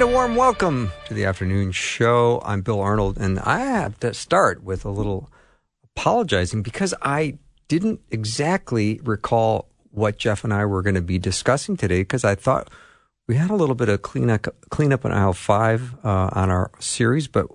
And a warm welcome to the afternoon show. I'm Bill Arnold, and I have to start with a little apologizing because I didn't exactly recall what Jeff and I were going to be discussing today because I thought we had a little bit of cleanup, cleanup on aisle five uh, on our series, but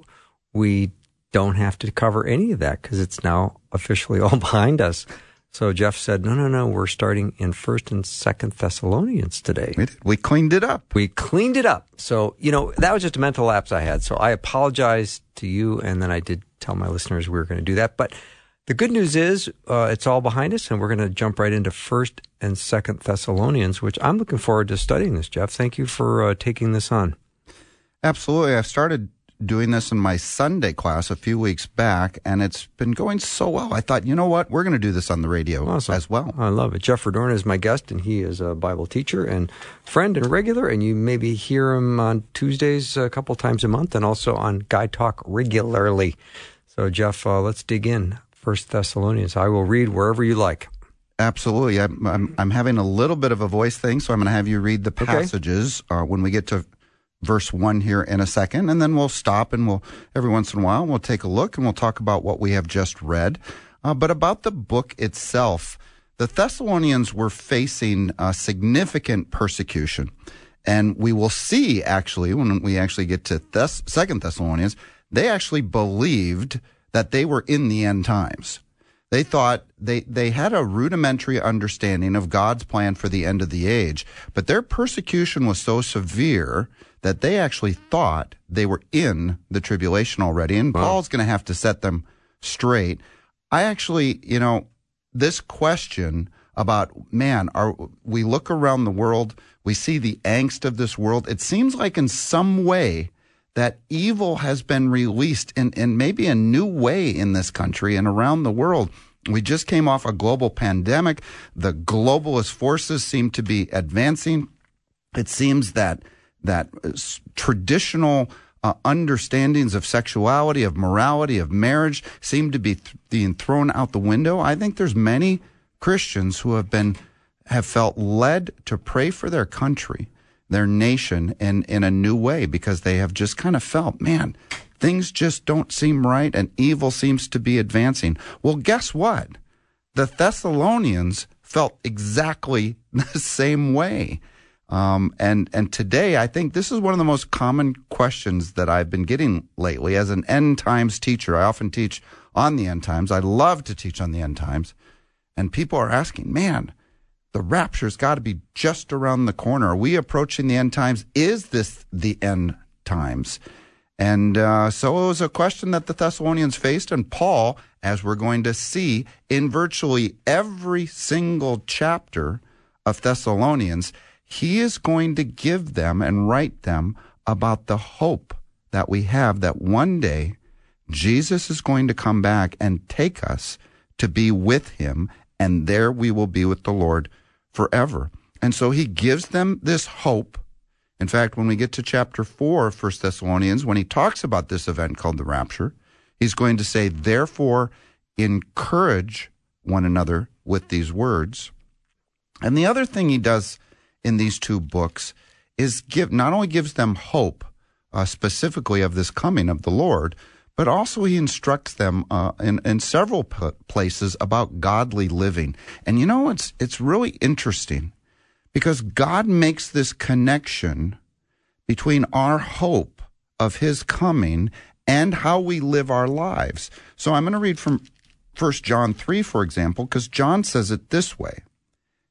we don't have to cover any of that because it's now officially all behind us. So Jeff said, no, no, no, we're starting in first and second Thessalonians today. We, did. we cleaned it up. We cleaned it up. So, you know, that was just a mental lapse I had. So I apologize to you. And then I did tell my listeners we were going to do that. But the good news is uh, it's all behind us and we're going to jump right into first and second Thessalonians, which I'm looking forward to studying this, Jeff. Thank you for uh, taking this on. Absolutely. I've started doing this in my Sunday class a few weeks back, and it's been going so well. I thought, you know what, we're going to do this on the radio awesome. as well. I love it. Jeff Verdoorn is my guest, and he is a Bible teacher and friend and regular, and you maybe hear him on Tuesdays a couple times a month, and also on Guy Talk regularly. So, Jeff, uh, let's dig in. First Thessalonians. I will read wherever you like. Absolutely. I'm, I'm, I'm, having a little bit of a voice thing, so I'm going to have you read the passages okay. uh, when we get to verse 1 here in a second, and then we'll stop and we'll, every once in a while, we'll take a look and we'll talk about what we have just read. Uh, but about the book itself, the Thessalonians were facing uh, significant persecution. And we will see actually, when we actually get to Thess- Second Thessalonians, they actually believed that they were in the end times. They thought they, they had a rudimentary understanding of God's plan for the end of the age, but their persecution was so severe that they actually thought they were in the tribulation already. And wow. Paul's going to have to set them straight. I actually, you know, this question about, man, are we look around the world, we see the angst of this world. It seems like in some way that evil has been released in, in maybe a new way in this country and around the world. We just came off a global pandemic. The globalist forces seem to be advancing. It seems that that uh, traditional uh, understandings of sexuality, of morality, of marriage seem to be th- being thrown out the window. I think there's many Christians who have been have felt led to pray for their country, their nation in in a new way because they have just kind of felt, man, things just don't seem right and evil seems to be advancing. Well, guess what? The Thessalonians felt exactly the same way. Um, and and today, I think this is one of the most common questions that I've been getting lately. As an end times teacher, I often teach on the end times. I love to teach on the end times, and people are asking, "Man, the rapture's got to be just around the corner. Are we approaching the end times? Is this the end times?" And uh, so it was a question that the Thessalonians faced, and Paul, as we're going to see in virtually every single chapter of Thessalonians he is going to give them and write them about the hope that we have that one day Jesus is going to come back and take us to be with him, and there we will be with the Lord forever. And so he gives them this hope. In fact, when we get to chapter 4 of 1 Thessalonians, when he talks about this event called the rapture, he's going to say, Therefore, encourage one another with these words. And the other thing he does in these two books is give not only gives them hope uh, specifically of this coming of the Lord, but also he instructs them uh, in in several p- places about godly living. And you know it's it's really interesting because God makes this connection between our hope of his coming and how we live our lives. So I'm going to read from 1 John 3 for example because John says it this way.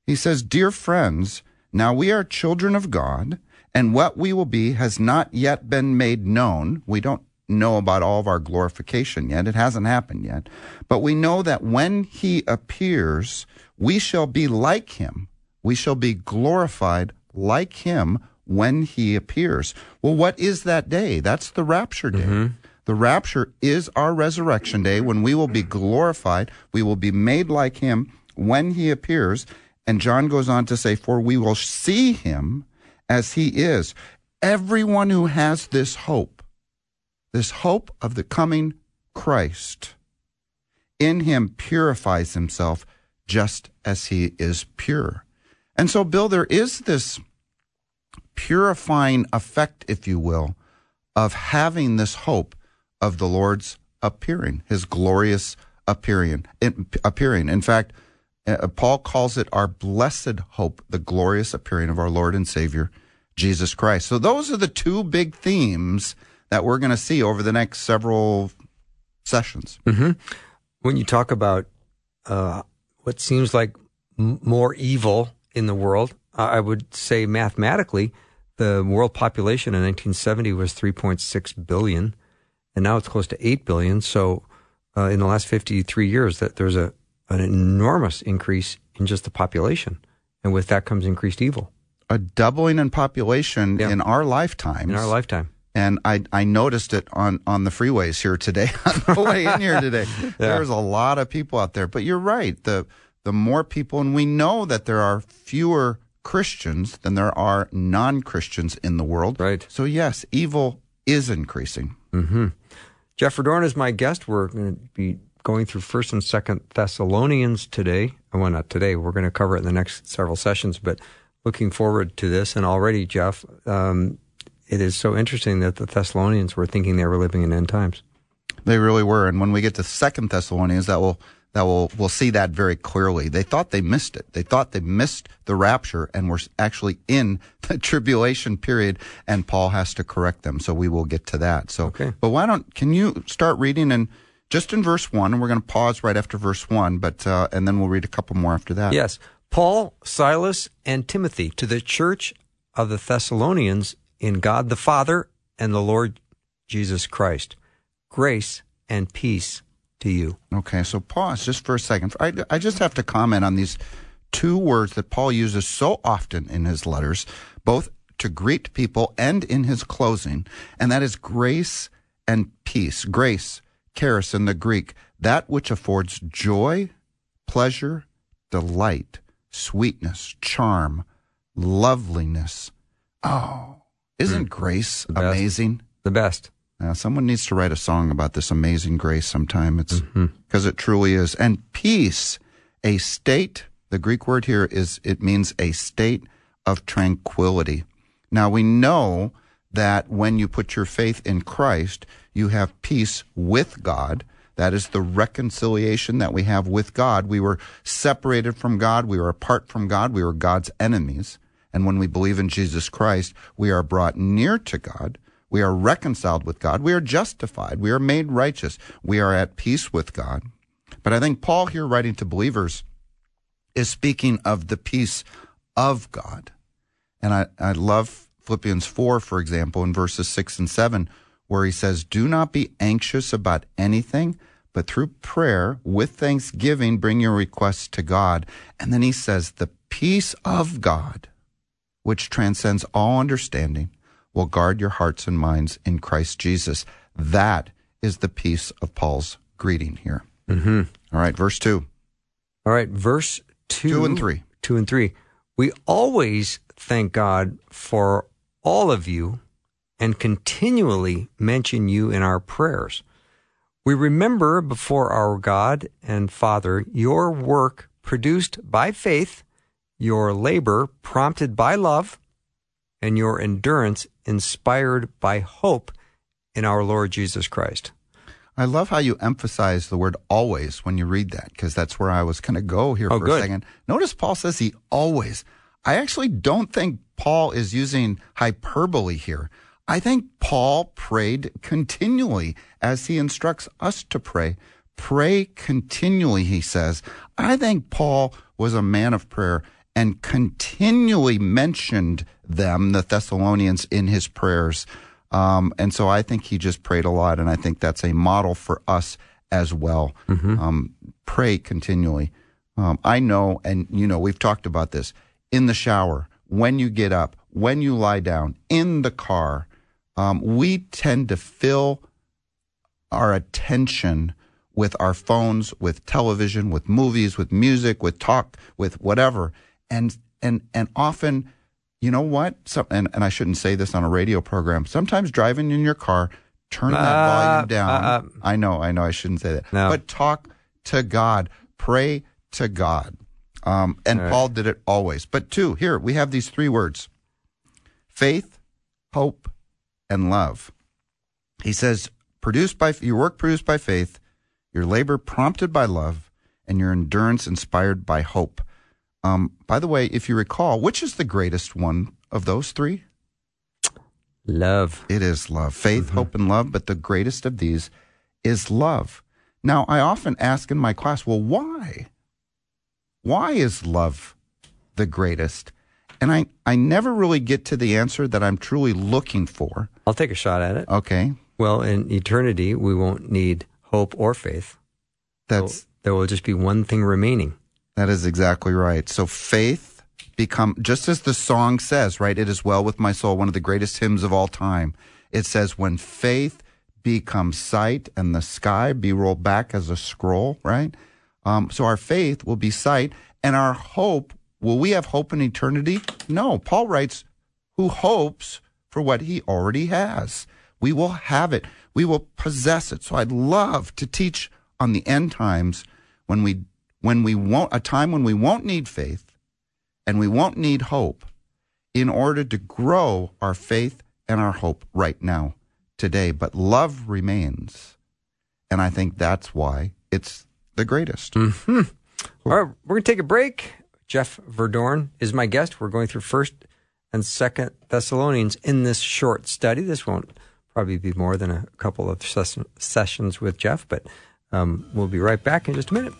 He says, "Dear friends, now we are children of God, and what we will be has not yet been made known. We don't know about all of our glorification yet. It hasn't happened yet. But we know that when he appears, we shall be like him. We shall be glorified like him when he appears. Well, what is that day? That's the rapture day. Mm-hmm. The rapture is our resurrection day when we will be glorified. We will be made like him when he appears. And John goes on to say, For we will see him as he is. Everyone who has this hope, this hope of the coming Christ, in him purifies himself just as he is pure. And so, Bill, there is this purifying effect, if you will, of having this hope of the Lord's appearing, his glorious appearing. In fact, uh, Paul calls it our blessed hope, the glorious appearing of our Lord and Savior, Jesus Christ. So those are the two big themes that we're going to see over the next several sessions. Mm-hmm. When you talk about uh, what seems like m- more evil in the world, I would say mathematically, the world population in 1970 was 3.6 billion, and now it's close to 8 billion. So, uh, in the last 53 years, that there's a an enormous increase in just the population, and with that comes increased evil. A doubling in population yeah. in our lifetime. In our lifetime. And I, I noticed it on, on the freeways here today, on the way in here today. yeah. There's a lot of people out there. But you're right. The the more people, and we know that there are fewer Christians than there are non Christians in the world. Right. So, yes, evil is increasing. Mm-hmm. Jeff Verdoorn is my guest. We're going to be going through First and Second Thessalonians today. Well, not today. We're going to cover it in the next several sessions, but looking forward to this. And already, Jeff, um, it is so interesting that the Thessalonians were thinking they were living in end times. They really were. And when we get to Second Thessalonians, that will that will we'll see that very clearly. They thought they missed it. They thought they missed the rapture and were actually in the tribulation period and Paul has to correct them. So we will get to that. So okay. but why don't can you start reading and just in verse 1 and we're going to pause right after verse 1 but uh, and then we'll read a couple more after that. Yes. Paul, Silas and Timothy to the church of the Thessalonians in God the Father and the Lord Jesus Christ. Grace and peace to you. Okay, so pause just for a second. I, I just have to comment on these two words that Paul uses so often in his letters, both to greet people and in his closing, and that is grace and peace. Grace, charis in the Greek, that which affords joy, pleasure, delight, sweetness, charm, loveliness. Oh, isn't mm. grace the amazing? The best. Now, someone needs to write a song about this amazing grace sometime. It's because mm-hmm. it truly is. And peace, a state, the Greek word here is, it means a state of tranquility. Now, we know that when you put your faith in Christ, you have peace with God. That is the reconciliation that we have with God. We were separated from God. We were apart from God. We were God's enemies. And when we believe in Jesus Christ, we are brought near to God. We are reconciled with God. We are justified. We are made righteous. We are at peace with God. But I think Paul here writing to believers is speaking of the peace of God. And I, I love Philippians 4, for example, in verses 6 and 7, where he says, Do not be anxious about anything, but through prayer with thanksgiving bring your requests to God. And then he says, The peace of God, which transcends all understanding, will guard your hearts and minds in Christ Jesus. That is the peace of Paul's greeting here. Mm-hmm. All right, verse 2. All right, verse 2. 2 and 3. 2 and 3. We always thank God for all of you and continually mention you in our prayers. We remember before our God and Father your work produced by faith, your labor prompted by love, and your endurance inspired by hope in our Lord Jesus Christ. I love how you emphasize the word always when you read that, because that's where I was going to go here oh, for good. a second. Notice Paul says he always. I actually don't think Paul is using hyperbole here. I think Paul prayed continually as he instructs us to pray. Pray continually, he says. I think Paul was a man of prayer and continually mentioned them, the Thessalonians, in his prayers. Um, and so I think he just prayed a lot, and I think that's a model for us as well. Mm-hmm. Um, pray continually. Um, I know, and you know, we've talked about this in the shower when you get up, when you lie down, in the car. Um, we tend to fill our attention with our phones, with television, with movies, with music, with talk, with whatever. And and and often, you know what? Some, and, and I shouldn't say this on a radio program. Sometimes driving in your car, turn that Uh, volume down. uh, uh. I know, I know I shouldn't say that. No. But talk to God. Pray to God. Um, and right. Paul did it always. But two, here we have these three words faith, hope, and love. He says, produced by your work produced by faith, your labor prompted by love, and your endurance inspired by hope. Um, by the way, if you recall, which is the greatest one of those three? Love. It is love. Faith, hope, and love, but the greatest of these is love. Now, I often ask in my class, well, why? Why is love the greatest? And I, I never really get to the answer that I'm truly looking for. I'll take a shot at it. Okay. Well, in eternity, we won't need hope or faith. That's There will just be one thing remaining. that is exactly right. So faith become just as the song says, right? It is well with my soul, one of the greatest hymns of all time. It says, when faith becomes sight and the sky be rolled back as a scroll, right? Um, so our faith will be sight and our hope. Will we have hope in eternity? No. Paul writes, who hopes for what he already has. We will have it. We will possess it. So I'd love to teach on the end times when we when we won't a time when we won't need faith and we won't need hope in order to grow our faith and our hope right now today but love remains and i think that's why it's the greatest All right, we're going to take a break. Jeff Verdoorn is my guest. We're going through First and Second Thessalonians in this short study. This won't probably be more than a couple of ses- sessions with Jeff, but um, we'll be right back in just a minute.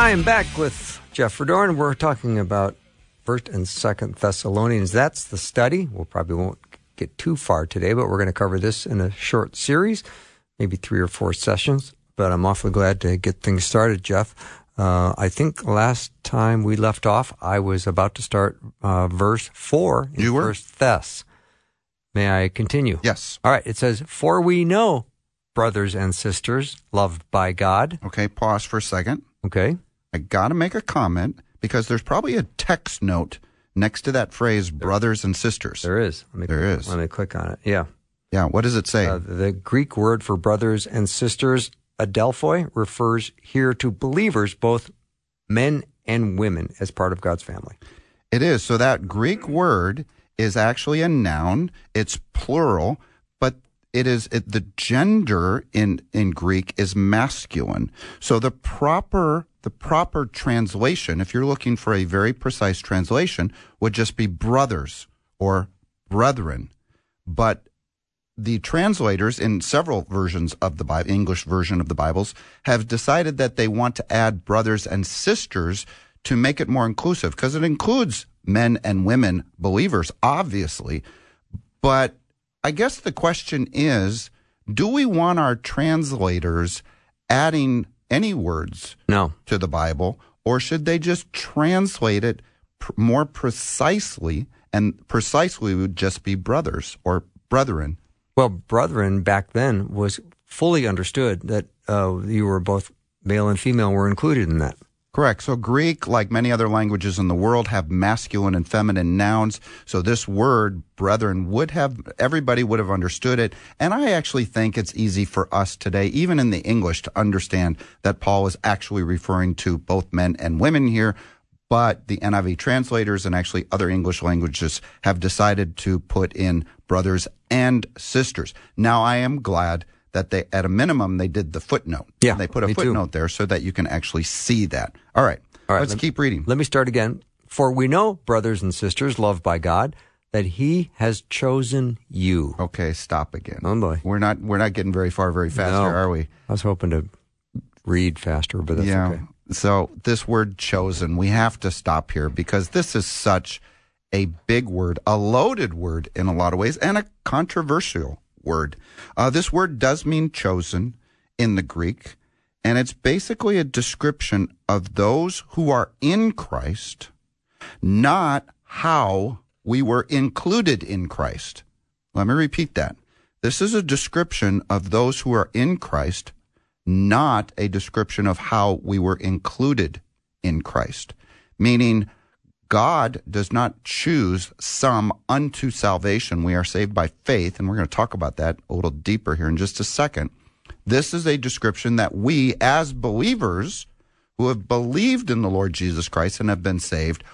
I'm back with Jeff Verdoorn. We're talking about First and Second Thessalonians. That's the study. We'll probably won't get too far today, but we're going to cover this in a short series, maybe three or four sessions. But I'm awfully glad to get things started, Jeff. Uh, I think last time we left off, I was about to start uh, verse four in You were? First Thess. May I continue? yes All right. It says, "For we know, brothers and sisters, loved by God." okay pause for a second Okay. I gotta make a comment because there's probably a text note next to that phrase brothers and sisters There is. Let me, There is. Let me click on it. Yeah. yeah what does it say Uh, the Greek word for brothers and sisters, adelphoi, refers here to believers, both men and women, as part of God's family. It is. So that Greek word is actually a noun. It's plural, but it is it, the gender in in Greek is masculine. So the proper the proper translation, if you're looking for a very precise translation, would just be brothers or brethren. But the translators in several versions of the Bible, English version of the Bibles, have decided that they want to add brothers and sisters to make it more inclusive because it includes men and women believers, obviously. But I guess the question is do we want our translators adding any words No. to the Bible, or should they just translate it pr- more precisely? And precisely would just be brothers or brethren. Well, brethren back then was fully understood that uh, you were both male and female were included in that. Correct. So Greek, like many other languages in the world, have masculine and feminine nouns. So this word, brethren, would have, everybody would have understood it. And I actually think it's easy for us today, even in the English, to understand that Paul is actually referring to both men and women here. But the NIV translators and actually other English languages have decided to put in brothers and sisters. Now, I am glad that they, at a minimum, they did the footnote. Yeah, They put a me too. footnote there so that you can actually see that. All right. All right, let's keep reading. Let me start again. For we know, brothers and sisters, loved by God, that He has chosen you. Okay, stop again. Oh boy, we're not we're not getting very far very fast no. here, are we? I was hoping to read faster, but that's yeah. okay. So this word chosen, we have to stop here because this is such a big word, a loaded word in a lot of ways, and a controversial word. Uh, this word does mean chosen in the Greek, and it's basically a description of those who are in Christ, not how we were included in Christ. Let me repeat that. This is a description of those who are in Christ, not a description of how we were included in Christ. Meaning, God does not choose some unto salvation. We are saved by faith, and we're going to talk about that a little deeper here in just a second. This is a description that we, as believers who have believed in the Lord Jesus Christ and have been saved,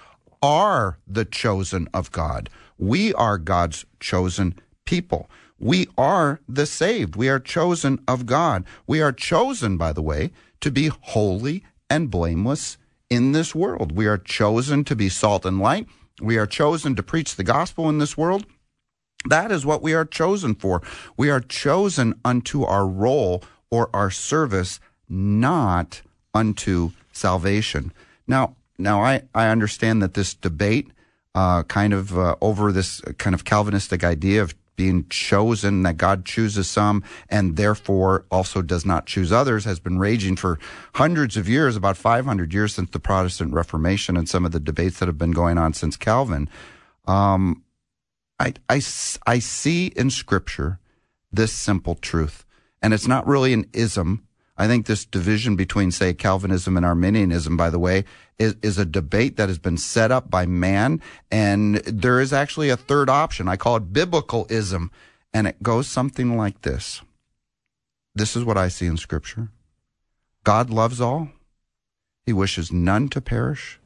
are the chosen of God. We are God's chosen people. We are the saved. We are chosen of God. We are chosen, by the way, to be holy and blameless in this world. We are chosen to be salt and light. We are chosen to preach the gospel in this world. That is what we are chosen for. We are chosen unto our role or our service, not unto salvation. Now, now I, I understand that this debate, uh, kind of uh, over this kind of Calvinistic idea of being chosen, that God chooses some and therefore also does not choose others, has been raging for hundreds of years, about 500 years since the Protestant Reformation and some of the debates that have been going on since Calvin. Um, I, I, I see in Scripture this simple truth, and it's not really an ism. I think this division between, say, Calvinism and Arminianism, by the way, is, is a debate that has been set up by man. And there is actually a third option. I call it biblicalism. And it goes something like this. This is what I see in Scripture God loves all, He wishes none to perish.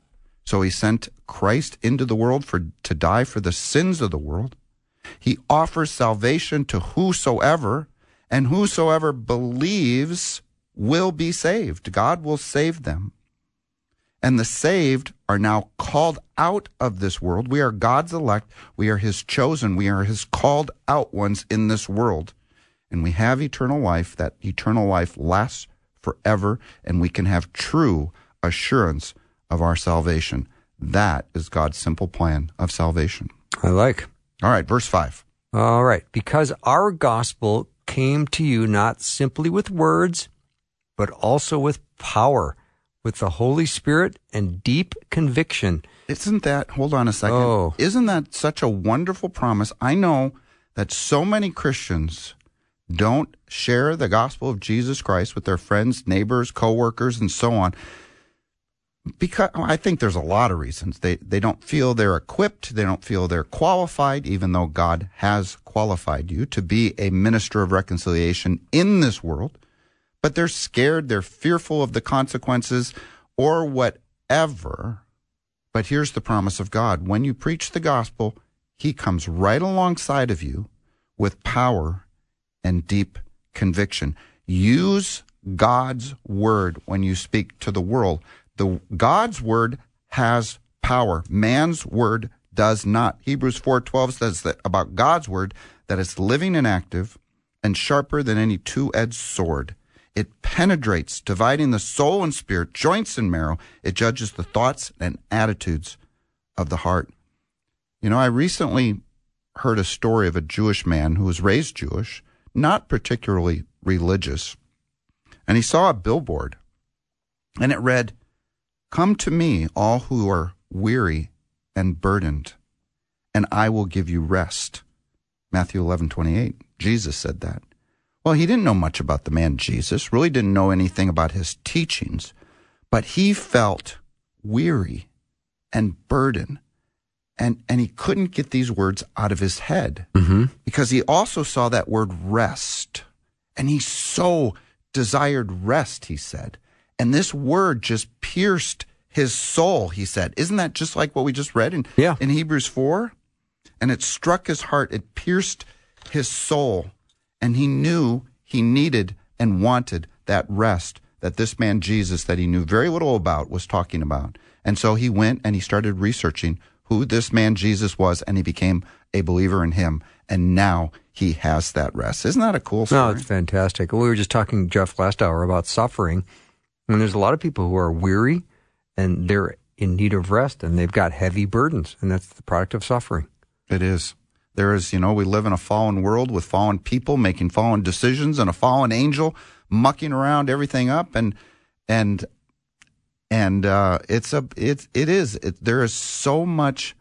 So He sent Christ into the world for, to die for the sins of the world. He offers salvation to whosoever, and whosoever believes will be saved. God will save them. And the saved are now called out of this world. We are God's elect. We are His chosen. We are His called out ones in this world. And we have eternal life. That eternal life lasts forever, and we can have true assurance of our salvation. That is God's simple plan of salvation. I like. All right, verse 5. All right. Because our gospel came to you not simply with words, but also with power, with the Holy Spirit and deep conviction. Isn't that, hold on a second. Oh. Isn't that such a wonderful promise? I know that so many Christians don't share the gospel of Jesus Christ with their friends, neighbors, coworkers, and so on. Because I think there's a lot of reasons. They they don't feel they're equipped, they don't feel they're qualified, even though God has qualified you to be a minister of reconciliation in this world. But they're scared, they're fearful of the consequences, or whatever. But here's the promise of God. When you preach the gospel, he comes right alongside of you with power and deep conviction. Use God's word when you speak to the world. The God's word has power. Man's word does not. Hebrews 4:12 says that about God's word that it's living and active and sharper than any two-edged sword. It penetrates, dividing the soul and spirit, joints and marrow. It judges the thoughts and attitudes of the heart. You know, I recently heard a story of a Jewish man who was raised Jewish, not particularly religious, and he saw a billboard, and it read, Come to me, all who are weary and burdened, and I will give you rest. Matthew 11, 28. Jesus said that. Well, he didn't know much about the man Jesus, really didn't know anything about his teachings, but he felt weary and burdened. And, and he couldn't get these words out of his head mm-hmm. because he also saw that word rest. And he so desired rest, he said. And this word just pierced his soul, he said. Isn't that just like what we just read in, yeah. in Hebrews 4? And it struck his heart, it pierced his soul. And he knew he needed and wanted that rest that this man Jesus, that he knew very little about, was talking about. And so he went and he started researching who this man Jesus was, and he became a believer in him. And now he has that rest. Isn't that a cool story? No, it's fantastic. We were just talking, Jeff, last hour about suffering. And there's a lot of people who are weary and they're in need of rest and they've got heavy burdens. And that's the product of suffering. It is. There is, you know, we live in a fallen world with fallen people making fallen decisions and a fallen angel mucking around everything up. And, and and uh, it's a it it is it, there is so much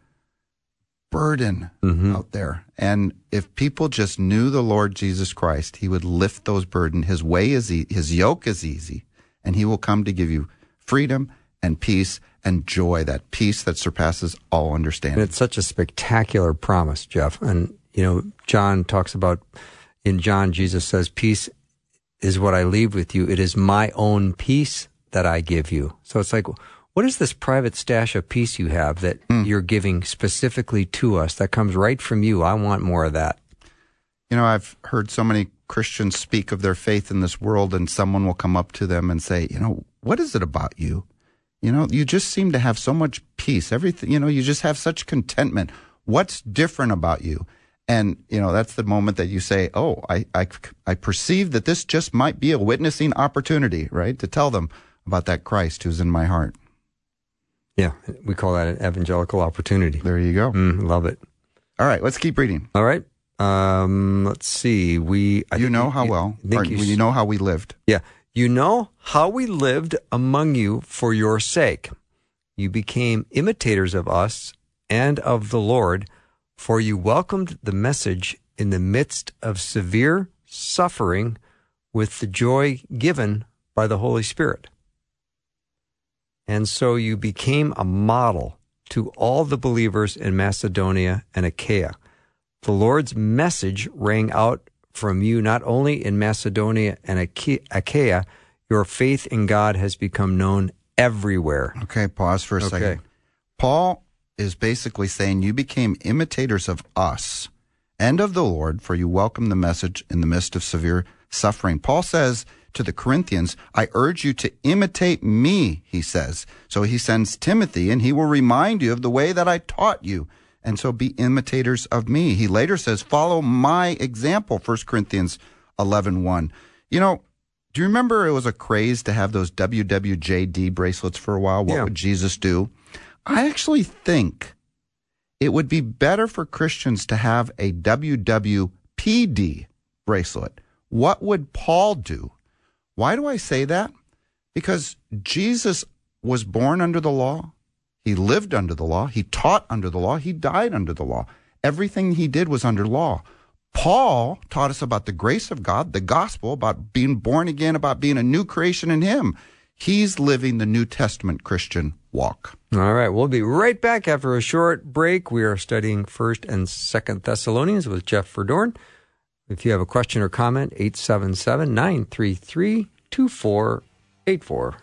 burden mm-hmm. out there and if people just knew the lord jesus christ he would lift those burden his way is e- his yoke is easy and he will come to give you freedom and peace and joy that peace that surpasses all understanding and it's such a spectacular promise jeff and you know john talks about in john jesus says peace is what i leave with you it is my own peace that I give you. So it's like, what is this private stash of peace you have that mm. you're giving specifically to us that comes right from you? I want more of that. You know, I've heard so many Christians speak of their faith in this world, and someone will come up to them and say, You know, what is it about you? You know, you just seem to have so much peace. Everything, you know, you just have such contentment. What's different about you? And, you know, that's the moment that you say, Oh, I, I, I perceive that this just might be a witnessing opportunity, right? To tell them, about that Christ who's in my heart. Yeah, we call that an evangelical opportunity. There you go. Mm, love it. All right, let's keep reading. All right. Um, let's see. We I you know how well. You, you know how we lived. Yeah, you know how we lived among you for your sake. You became imitators of us and of the Lord, for you welcomed the message in the midst of severe suffering with the joy given by the Holy Spirit. And so you became a model to all the believers in Macedonia and Achaia. The Lord's message rang out from you not only in Macedonia and Achaia, your faith in God has become known everywhere. Okay, pause for a okay. second. Paul is basically saying you became imitators of us and of the Lord, for you welcomed the message in the midst of severe suffering. Paul says to the Corinthians, I urge you to imitate me, he says. So he sends Timothy and he will remind you of the way that I taught you. And so be imitators of me. He later says, follow my example, 1 Corinthians 11 1. You know, do you remember it was a craze to have those WWJD bracelets for a while? What yeah. would Jesus do? I actually think it would be better for Christians to have a WWPD bracelet. What would Paul do? Why do I say that? Because Jesus was born under the law. He lived under the law. He taught under the law. He died under the law. Everything he did was under law. Paul taught us about the grace of God, the gospel, about being born again, about being a new creation in him. He's living the New Testament Christian walk. All right, we'll be right back after a short break. We are studying 1st and 2nd Thessalonians with Jeff Verdoorn. If you have a question or comment, 877 933 2484.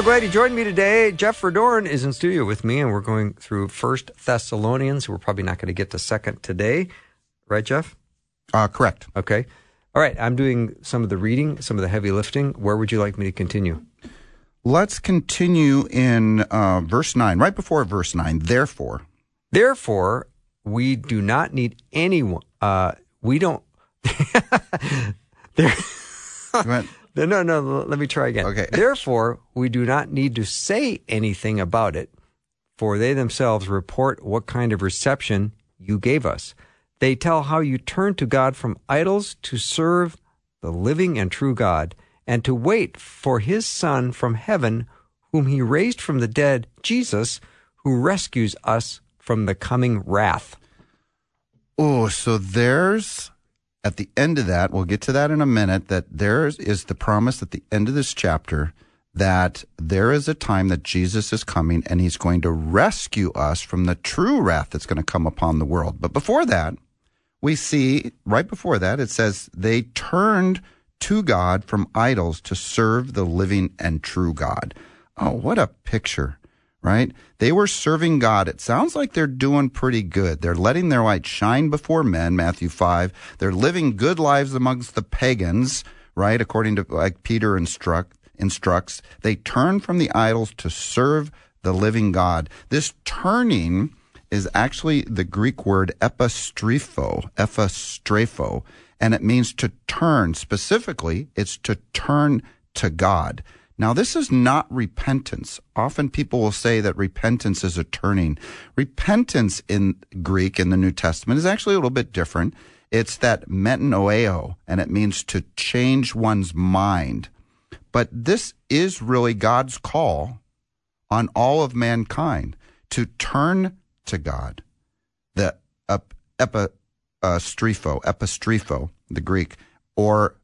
So glad you joined me today. Jeff Verdoorn is in studio with me, and we're going through First Thessalonians. We're probably not going to get to Second today, right, Jeff? Uh, correct. Okay. All right. I'm doing some of the reading, some of the heavy lifting. Where would you like me to continue? Let's continue in uh, verse 9, right before verse 9. Therefore. Therefore, we do not need anyone. Uh, we don't. there, no, no, no. Let me try again. Okay. Therefore, we do not need to say anything about it, for they themselves report what kind of reception you gave us. They tell how you turned to God from idols to serve the living and true God and to wait for his Son from heaven, whom he raised from the dead, Jesus, who rescues us from the coming wrath. Oh, so there's at the end of that, we'll get to that in a minute, that there is the promise at the end of this chapter that there is a time that Jesus is coming and he's going to rescue us from the true wrath that's going to come upon the world. But before that, we see right before that, it says they turned to God from idols to serve the living and true God. Oh, what a picture, right? They were serving God. It sounds like they're doing pretty good. They're letting their light shine before men, Matthew 5. They're living good lives amongst the pagans, right? According to like Peter instruct, instructs. They turn from the idols to serve the living God. This turning is actually the Greek word epistrepho, epistrepho, and it means to turn. Specifically, it's to turn to God. Now, this is not repentance. Often people will say that repentance is a turning. Repentance in Greek in the New Testament is actually a little bit different. It's that metanoeo, and it means to change one's mind. But this is really God's call on all of mankind to turn to God. The ep, epi, uh, strepho, epistrepho, the Greek, or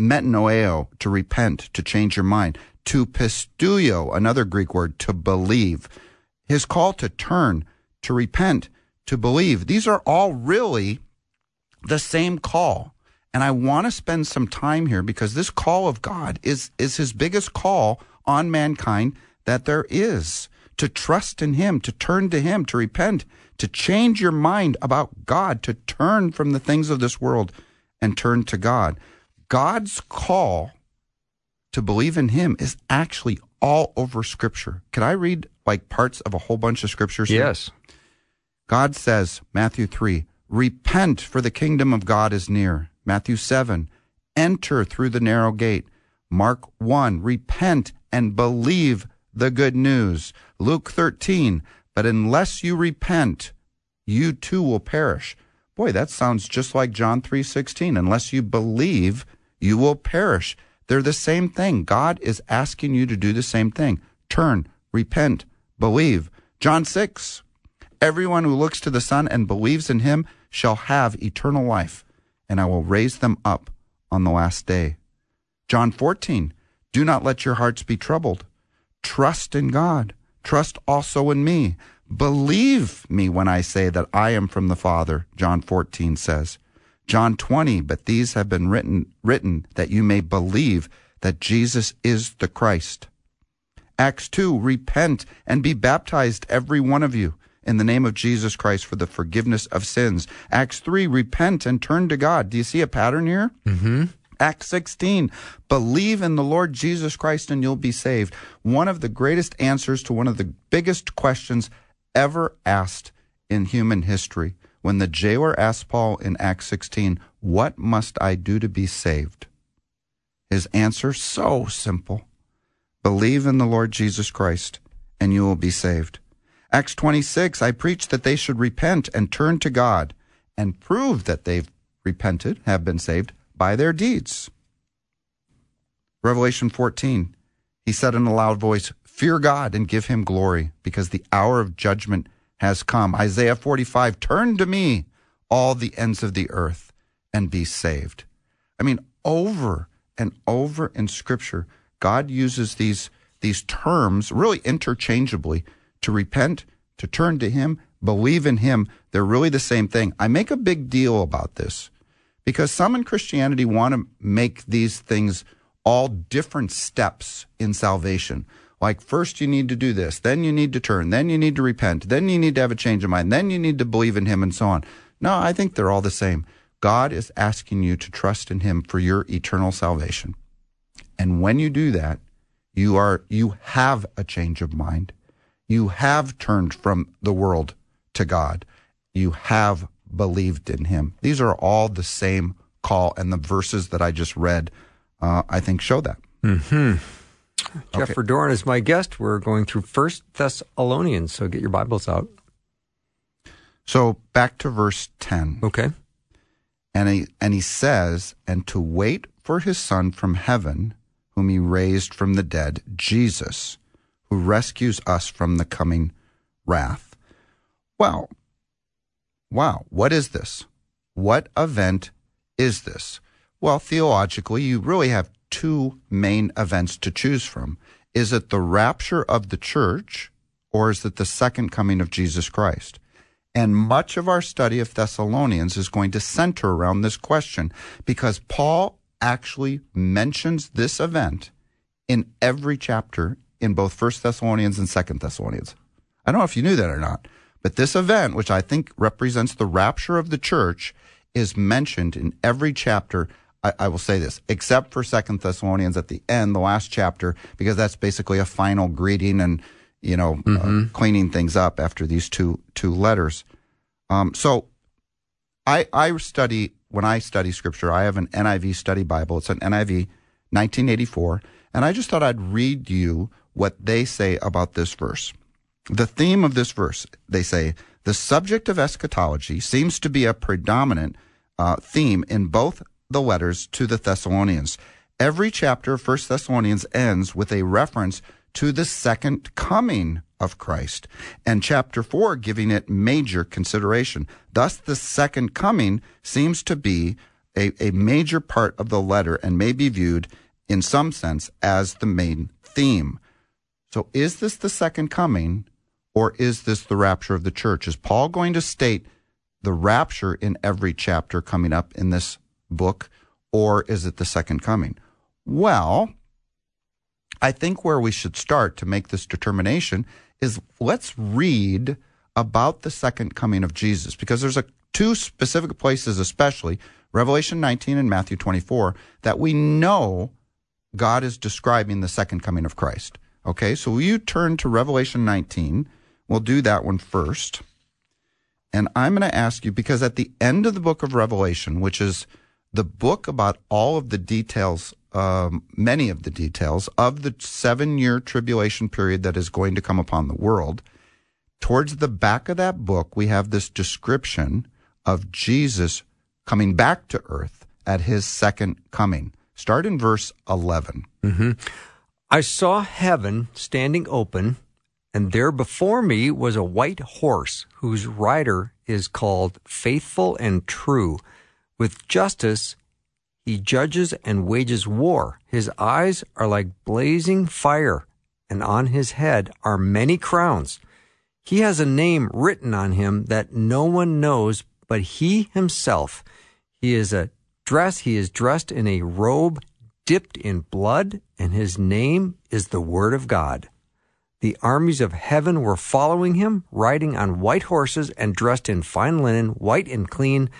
metanoeo, to repent, to change your mind, to pisteuo, another Greek word, to believe. His call to turn, to repent, to believe. These are all really the same call. And I want to spend some time here because this call of God is, is his biggest call on mankind that there is to trust in him, to turn to him, to repent, to change your mind about God, to turn from the things of this world and turn to God. God's call to believe in him is actually all over scripture. Can I read like parts of a whole bunch of scriptures? here? Yes. God says, Matthew 3, repent for the kingdom of God is near. Matthew 7, enter through the narrow gate. Mark 1, repent and believe the good news. Luke 13, but unless you repent, you too will perish. Boy, that sounds just like John 3:16. Unless you believe, you will perish. They're the same thing. God is asking you to do the same thing. Turn, repent, believe. John 6. Everyone who looks to the Son and believes in him shall have eternal life, and I will raise them up on the last day. John 14. Do not let your hearts be troubled. Trust in God. Trust also in me. Believe me when I say that I am from the Father, John 14 says. John 20, but these have been written, written that you may believe that Jesus is the Christ. Acts 2, repent and be baptized, every one of you, in the name of Jesus Christ for the forgiveness of sins. Acts 3, repent and turn to God. Do you see a pattern here? Mm-hmm. Acts 16, believe in the Lord Jesus Christ and you'll be saved. One of the greatest answers to one of the biggest questions ever asked in human history. When the jailer asked Paul in Acts 16, What must I do to be saved? His answer, so simple believe in the Lord Jesus Christ and you will be saved. Acts 26, I preach that they should repent and turn to God and prove that they've repented, have been saved by their deeds. Revelation 14, he said in a loud voice, Fear God and give him glory, because the hour of judgment has come. Isaiah 45, Turn to me, all the ends of the earth, and be saved. I mean, over and over in Scripture, God uses these, these terms really interchangeably to repent, to turn to Him, believe in Him. They're really the same thing. I make a big deal about this because some in Christianity want to make these things all different steps in salvation. Like, first you need to do this, then you need to turn, then you need to repent, then you need to have a change of mind, then you need to believe in Him, and so on. No, I think they're all the same. God is asking you to trust in Him for your eternal salvation. And when you do that, you are you have a change of mind. You have turned from the world to God. You have believed in him. These are all the same call, and the verses that I just read, uh, I think, show that. Mm-hmm. Jeff Okay. Is my guest. We're going through First Thessalonians, so get your Bibles out. So back to verse 10. Okay. And he, and he says, and to wait for his son from heaven, whom he raised from the dead, Jesus, who rescues us from the coming wrath. Well, wow, what is this? What event is this? Well, theologically, you really have two main events to choose from. Is it the rapture of the church or is it the second coming of Jesus Christ? And much of our study of Thessalonians is going to center around this question because Paul actually mentions this event in every chapter in both First Thessalonians and Second Thessalonians. I don't know if you knew that or not, but this event, which I think represents the rapture of the church, is mentioned in every chapter. I, I will say this, except for Second Thessalonians at the end, the last chapter, because that's basically a final greeting and you know uh, cleaning things up after these two two letters. Um, so, I I study when I study scripture. I have an NIV study Bible. It's an NIV 1984, and I just thought I'd read you what they say about this verse. The theme of this verse, they say, the subject of eschatology seems to be a predominant uh, theme in both the letters to the Thessalonians. Every chapter of 1 Thessalonians ends with a reference to the second coming of Christ, and chapter 4 giving it major consideration. Thus, the second coming seems to be a, a major part of the letter and may be viewed in some sense as the main theme. So, is this the second coming, or is this the rapture of the church? Is Paul going to state the rapture in every chapter coming up in this book, or is it the second coming? Well, I think where we should start to make this determination is let's read about the second coming of Jesus because there's a two specific places especially Revelation 19 and Matthew 24 that we know God is describing the second coming of Christ. Okay, so will you turn to Revelation 19? We'll do that one first. And I'm going to ask you because at the end of the book of Revelation, which is the book about all of the details, um, many of the details of the seven year tribulation period that is going to come upon the world, towards the back of that book, we have this description of Jesus coming back to earth at his second coming. Start in verse 11. I saw heaven standing open, and there before me was a white horse, whose rider is called Faithful and True. With justice he judges and wages war. His eyes are like blazing fire, and on his head are many crowns. He has a name written on him that no one knows but he himself. He is a dress, he is dressed in a robe dipped in blood, and his name is the Word of God. The armies of heaven were following him, riding on white horses and dressed in fine linen, white and clean.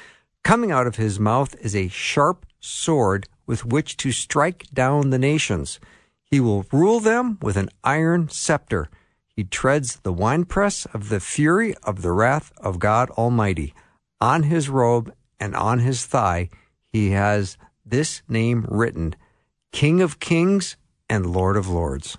Coming out of his mouth is a sharp sword with which to strike down the nations. He will rule them with an iron scepter. He treads the winepress of the fury of the wrath of God Almighty. On his robe and on his thigh, he has this name written King of Kings and Lord of Lords.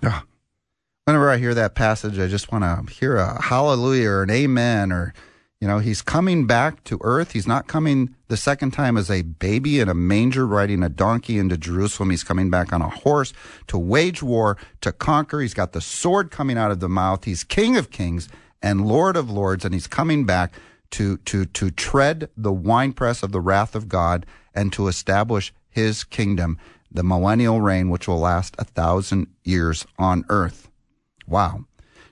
Whenever I hear that passage, I just want to hear a hallelujah or an amen or, you know, he's coming back to earth. He's not coming the second time as a baby in a manger riding a donkey into Jerusalem. He's coming back on a horse to wage war, to conquer. He's got the sword coming out of the mouth. He's King of Kings and Lord of Lords, and he's coming back to, to, to tread the winepress of the wrath of God and to establish his kingdom, the millennial reign, which will last a thousand years on earth. Wow.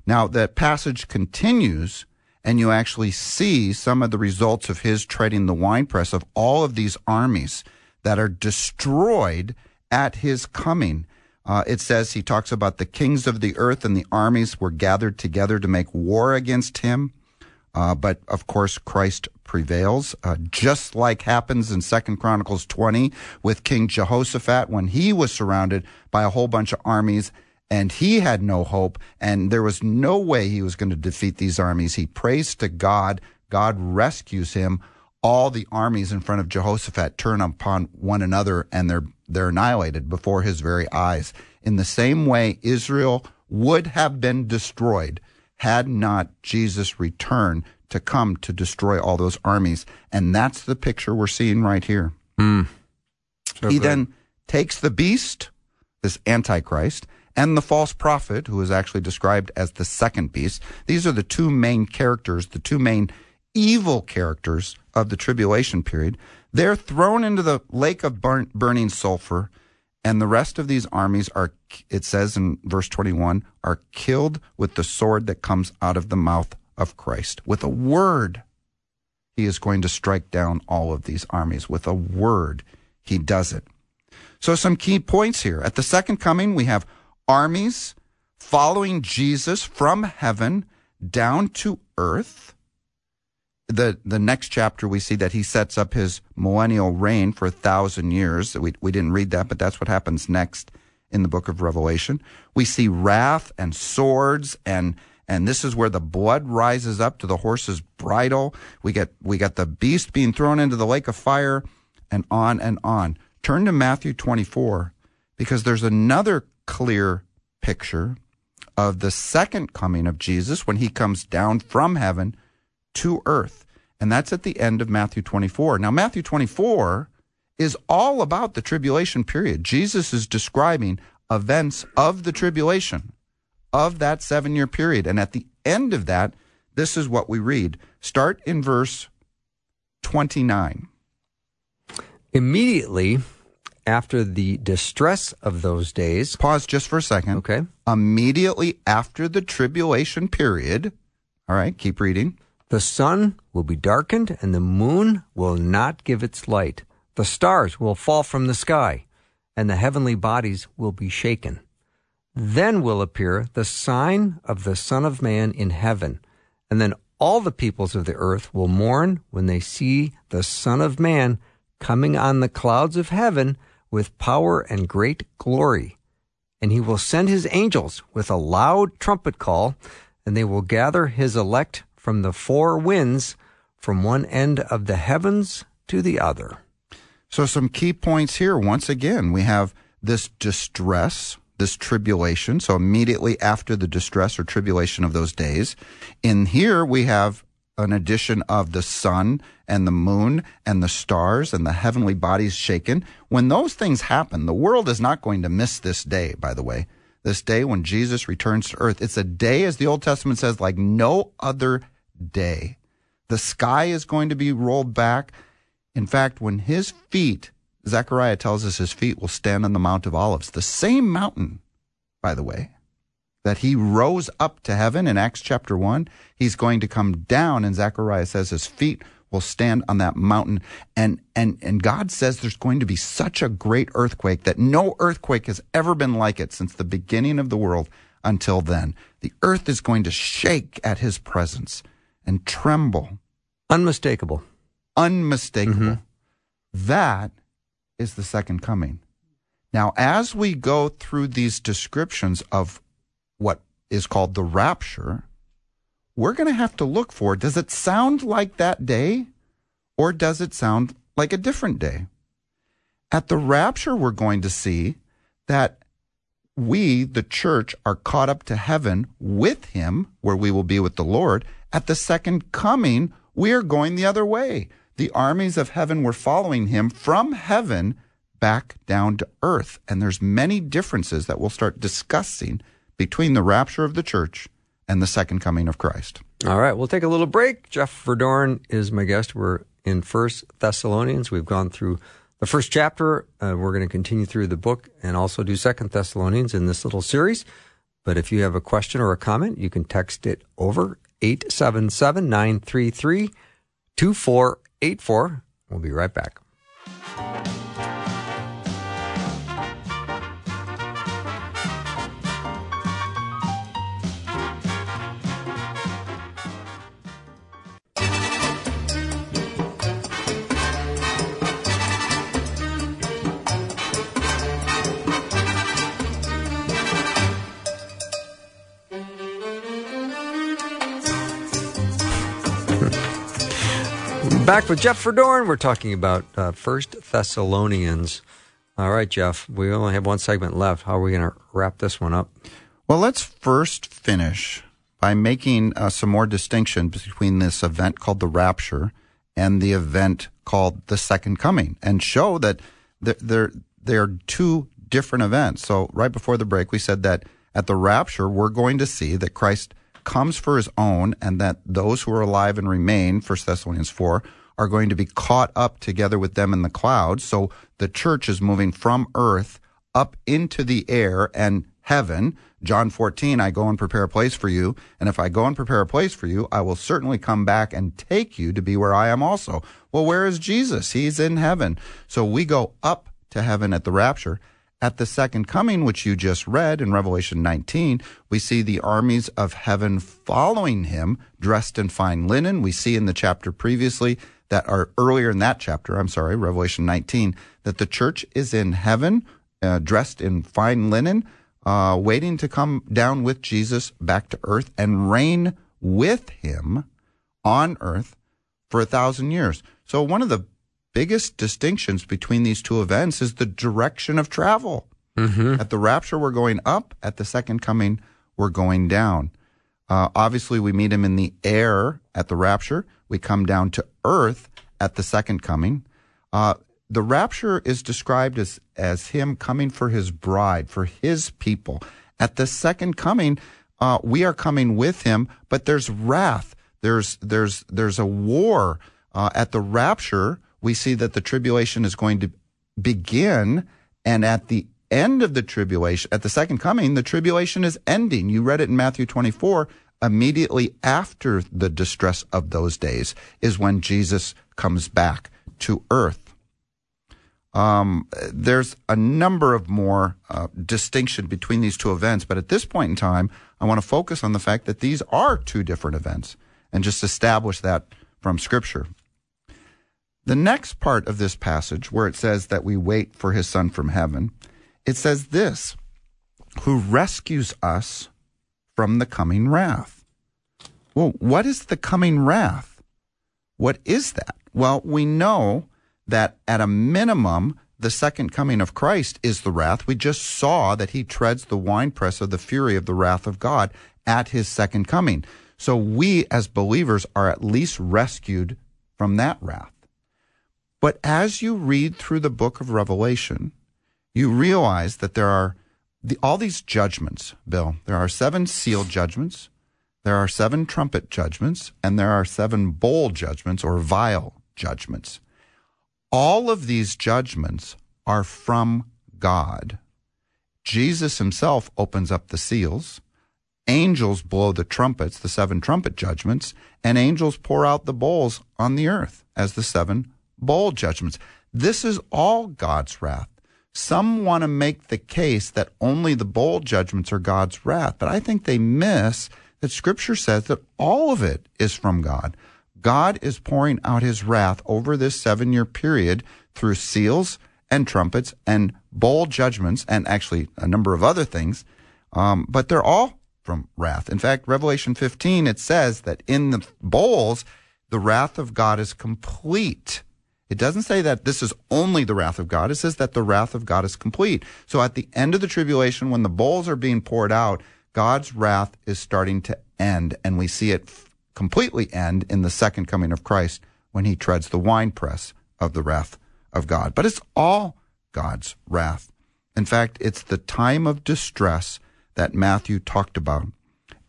Now, that passage continues, and you actually see some of the results of his treading the winepress of all of these armies that are destroyed at his coming. Uh, it says he talks about the kings of the earth and the armies were gathered together to make war against him. Uh, but of course, Christ prevails, uh, just like happens in Second Chronicles 20 with King Jehoshaphat when he was surrounded by a whole bunch of armies and he had no hope and there was no way he was going to defeat these armies. He prays to God. God rescues him. All the armies in front of Jehoshaphat turn upon one another and they're, they're annihilated before his very eyes. In the same way, Israel would have been destroyed had not Jesus returned to come to destroy all those armies. And that's the picture we're seeing right here. Hmm. So he good. then takes the beast, this Antichrist, and the false prophet, who is actually described as the second beast. These are the two main characters, the two main evil characters of the tribulation period, they're thrown into the lake of burn, burning sulfur, and the rest of these armies are, it says in verse 21, are killed with the sword that comes out of the mouth of Christ. With a word, he is going to strike down all of these armies. With a word, he does it. So, some key points here. At the second coming, we have armies following Jesus from heaven down to earth. The, the next chapter, we see that he sets up his millennial reign for a thousand years. We, we didn't read that, but that's what happens next in the book of Revelation. We see wrath and swords and and this is where the blood rises up to the horse's bridle. We get we got the beast being thrown into the lake of fire and on and on. Turn to Matthew 24 because there's another clear picture of the second coming of Jesus when he comes down from heaven to earth. And that's at the end of Matthew 24. Now, Matthew 24 is all about the tribulation period. Jesus is describing events of the tribulation of that seven year period. And at the end of that, this is what we read. Start in verse 29. Immediately after the distress of those days. Pause just for a second. Okay. Immediately after the tribulation period. All right, keep reading. The sun will be darkened, and the moon will not give its light. The stars will fall from the sky, and the heavenly bodies will be shaken. Then will appear the sign of the Son of Man in heaven, and then all the peoples of the earth will mourn when they see the Son of Man coming on the clouds of heaven with power and great glory. And he will send his angels with a loud trumpet call, and they will gather his elect from the four winds, from one end of the heavens to the other. So, some key points here. Once again, we have this distress, this tribulation. So, immediately after the distress or tribulation of those days. In here, we have an addition of the sun and the moon and the stars and the heavenly bodies shaken. When those things happen, the world is not going to miss this day, by the way. This day when Jesus returns to earth. It's a day, as the Old Testament says, like no other day. The sky is going to be rolled back. In fact, when his feet, Zechariah tells us his feet will stand on the Mount of Olives, the same mountain, by the way, that he rose up to heaven in Acts chapter 1. He's going to come down, and Zechariah says his feet will stand on that mountain. And, and, and God says there's going to be such a great earthquake that no earthquake has ever been like it since the beginning of the world until then. The earth is going to shake at his presence and tremble. Unmistakable. Unmistakable. Mm-hmm. That is the second coming. Now, as we go through these descriptions of what is called the rapture, we're going to have to look for does it sound like that day or does it sound like a different day? At the rapture, we're going to see that we, the church, are caught up to heaven with him, where we will be with the Lord. At the second coming, we are going the other way. The armies of heaven were following him from heaven back down to earth. And there's many differences that we'll start discussing between the rapture of the church and the second coming of Christ. All right, we'll take a little break. Jeff Verdoorn is my guest. We're in First Thessalonians. We've gone through the first chapter. Uh, we're going to continue through the book and also do Second Thessalonians in this little series. But if you have a question or a comment, you can text it over 877 933 2484. We'll be right back. Back with Jeff Verdoorn. We're talking about uh, First Thessalonians. All right, Jeff. We only have one segment left. How are we going to wrap this one up? Well, let's first finish by making uh, some more distinction between this event called the rapture and the event called the second coming, and show that they're they're two different events. So, right before the break, we said that at the rapture, we're going to see that Christ comes for his own and that those who are alive and remain, 1 Thessalonians 4, are going to be caught up together with them in the clouds. So the church is moving from earth up into the air and heaven. John 14, I go and prepare a place for you. And if I go and prepare a place for you, I will certainly come back and take you to be where I am also. Well, where is Jesus? He's in heaven. So we go up to heaven at the rapture. At the second coming, which you just read in Revelation 19, we see the armies of heaven following him, dressed in fine linen. We see in the chapter previously that are earlier in that chapter, I'm sorry, Revelation 19, that the church is in heaven, uh, dressed in fine linen, uh, waiting to come down with Jesus back to earth and reign with him on earth for a thousand years. So one of the biggest distinctions between these two events is the direction of travel. Mm-hmm. At the rapture, we're going up. At the second coming, we're going down. Uh, obviously, we meet him in the air at the rapture. We come down to earth at the second coming. Uh, the rapture is described as, as him coming for his bride, for his people. At the second coming, uh, we are coming with him, but there's wrath. There's, there's, there's a war. Uh, at the rapture, we see that the tribulation is going to begin, and at the end of the tribulation, at the second coming, the tribulation is ending. You read it in Matthew 24. Immediately after the distress of those days is when Jesus comes back to earth. Um, there's a number of more uh, distinction between these two events, but at this point in time, I want to focus on the fact that these are two different events and just establish that from Scripture. The next part of this passage, where it says that we wait for his Son from heaven, it says this who rescues us from the coming wrath. Well, what is the coming wrath? What is that? Well, we know that at a minimum, the second coming of Christ is the wrath. We just saw that he treads the winepress of the fury of the wrath of God at his second coming. So we as believers are at least rescued from that wrath. But as you read through the book of Revelation, you realize that there are the, all these judgments, Bill. There are seven seal judgments, there are seven trumpet judgments, and there are seven bowl judgments or vial judgments. All of these judgments are from God. Jesus himself opens up the seals. Angels blow the trumpets, the seven trumpet judgments, and angels pour out the bowls on the earth as the seven bowl judgments. This is all God's wrath. Some want to make the case that only the bowl judgments are God's wrath, but I think they miss that Scripture says that all of it is from God. God is pouring out his wrath over this seven year period through seals and trumpets and bowl judgments and actually a number of other things. Um, but they're all from wrath. In fact, Revelation 15, it says that in the bowls, the wrath of God is complete. It doesn't say that this is only the wrath of God. It says that the wrath of God is complete. So at the end of the tribulation, when the bowls are being poured out, God's wrath is starting to end, and we see it completely end in the second coming of Christ when he treads the winepress of the wrath of God. But it's all God's wrath. In fact, it's the time of distress that Matthew talked about.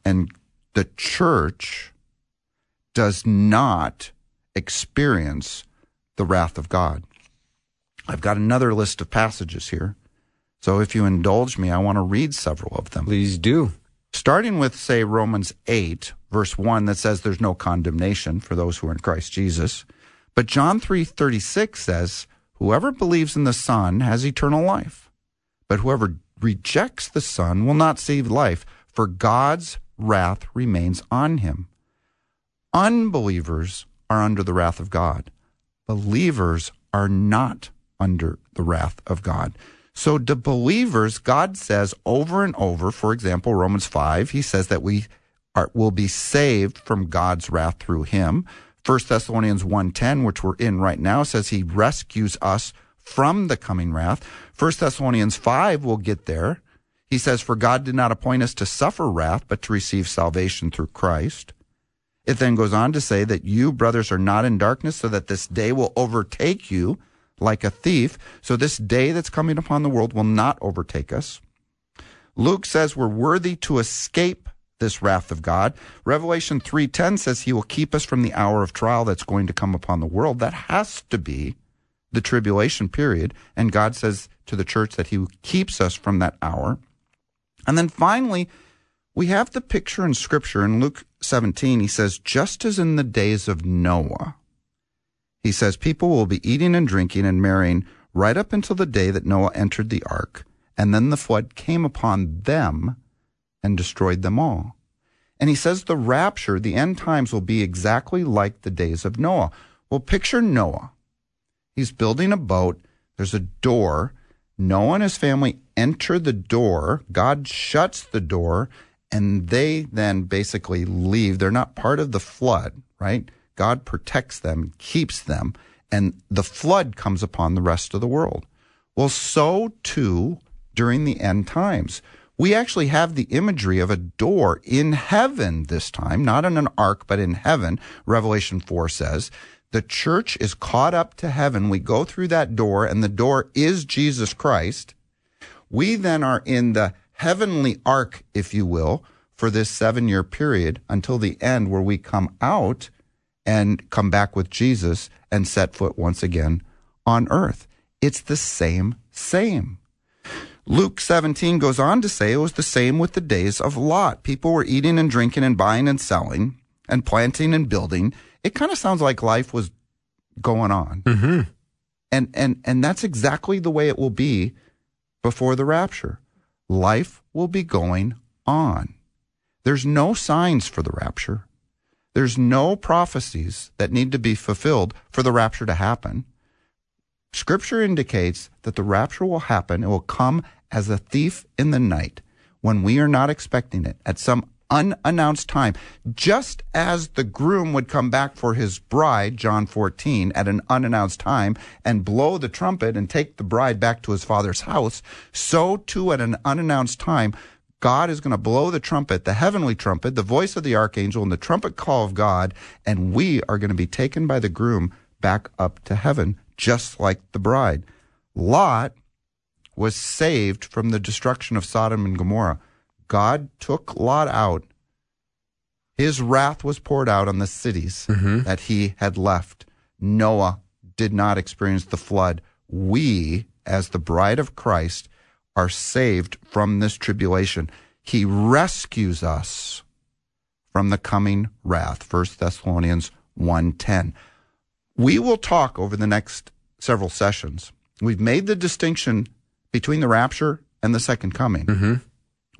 And the church does not experience the wrath of God. I've got another list of passages here. So if you indulge me, I want to read several of them. Please do. Starting with, say, Romans 8, verse 1, that says there's no condemnation for those who are in Christ Jesus. But John 3.36 says, Whoever believes in the Son has eternal life. But whoever rejects the Son will not see life, for God's wrath remains on him. Unbelievers are under the wrath of God. Believers are not under the wrath of God. So to believers, God says over and over, for example, Romans 5, he says that we are, will be saved from God's wrath through him. 1 Thessalonians 1.10, which we're in right now, says he rescues us from the coming wrath. 1 Thessalonians 5 will get there. He says, For God did not appoint us to suffer wrath, but to receive salvation through Christ. It then goes on to say that you, brothers, are not in darkness, so that this day will overtake you like a thief. So this day that's coming upon the world will not overtake us. Luke says we're worthy to escape this wrath of God. Revelation 3:10 says he will keep us from the hour of trial that's going to come upon the world. That has to be the tribulation period, and God says to the church that he keeps us from that hour. And then finally, we have the picture in scripture in Luke 17. He says, just as in the days of Noah, he says, people will be eating and drinking and marrying right up until the day that Noah entered the ark, and then the flood came upon them and destroyed them all. And he says the rapture, the end times, will be exactly like the days of Noah. Well, picture Noah. He's building a boat. There's a door. Noah and his family enter the door. God shuts the door, and they then basically leave. They're not part of the flood, right? God protects them, keeps them, and the flood comes upon the rest of the world. Well, so too during the end times we actually have the imagery of a door in heaven this time, not in an ark, but in heaven. Revelation 4 says the church is caught up to heaven. We go through that door and the door is Jesus Christ. We then are in the heavenly ark, if you will, for this seven year period until the end where we come out and come back with Jesus and set foot once again on earth. It's the same, same. Luke 17 goes on to say it was the same with the days of Lot. People were eating and drinking and buying and selling and planting and building. It kind of sounds like life was going on. Mm-hmm. And, and, and that's exactly the way it will be before the rapture. Life will be going on. There's no signs for the rapture. There's no prophecies that need to be fulfilled for the rapture to happen. Scripture indicates that the rapture will happen. It will come as a thief in the night when we are not expecting it at some unannounced time, just as the groom would come back for his bride, John 14, at an unannounced time and blow the trumpet and take the bride back to his father's house, so too at an unannounced time, God is going to blow the trumpet, the heavenly trumpet, the voice of the archangel, and the trumpet call of God, and we are going to be taken by the groom back up to heaven, just like the bride. Lot was saved from the destruction of Sodom and Gomorrah. God took Lot out. His wrath was poured out on the cities Mm-hmm. that he had left. Noah did not experience the flood. We, as the bride of Christ, are saved from this tribulation. He rescues us from the coming wrath. 1 Thessalonians 1:10. We will talk over the next several sessions. We've made the distinction between the rapture and the second coming. Mm-hmm.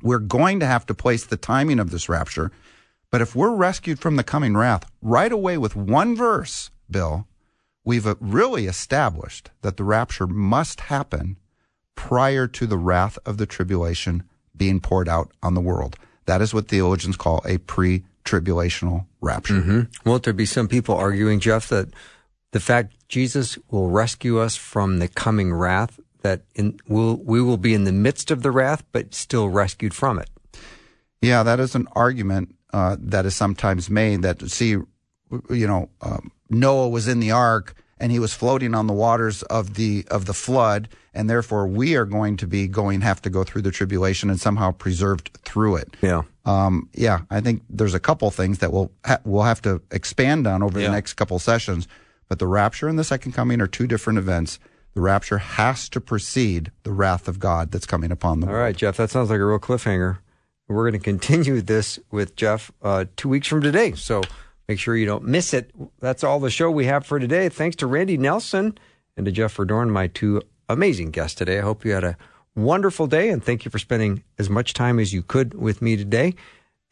We're going to have to place the timing of this rapture. But if we're rescued from the coming wrath right away with one verse, Bill, we've uh, really established that the rapture must happen prior to the wrath of the tribulation being poured out on the world. That is what theologians call a pre tribulational rapture. Mm-hmm. Won't there be some people arguing, Jeff, that the fact Jesus will rescue us from the coming wrath, that in, we'll, we will be in the midst of the wrath, but still rescued from it? Yeah, that is an argument uh, that is sometimes made that, see, you know, um, Noah was in the ark and he was floating on the waters of the of the flood, and therefore we are going to be going have to go through the tribulation and somehow preserved through it. Yeah. Um, yeah, I think there's a couple things that we'll ha- we'll have to expand on over Yeah. the next couple sessions. But the rapture and the second coming are two different events. The rapture has to precede the wrath of God that's coming upon the All right, Jeff, that sounds like a real cliffhanger. We're going to continue this with Jeff uh, two weeks from today. So make sure you don't miss it. That's all the show we have for today. Thanks to Randy Nelson and to Jeff Verdoorn, my two amazing guests today. I hope you had a wonderful day and thank you for spending as much time as you could with me today.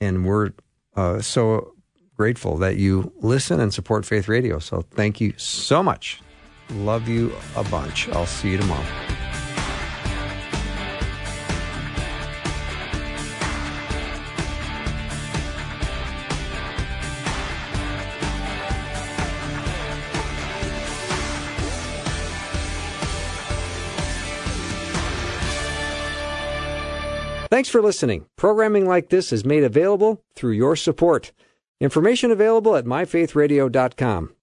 And we're uh, so grateful that you listen and support Faith Radio. So thank you so much. Love you a bunch. I'll see you tomorrow. Thanks for listening. Programming like this is made available through your support. Information available at myfaithradio.com.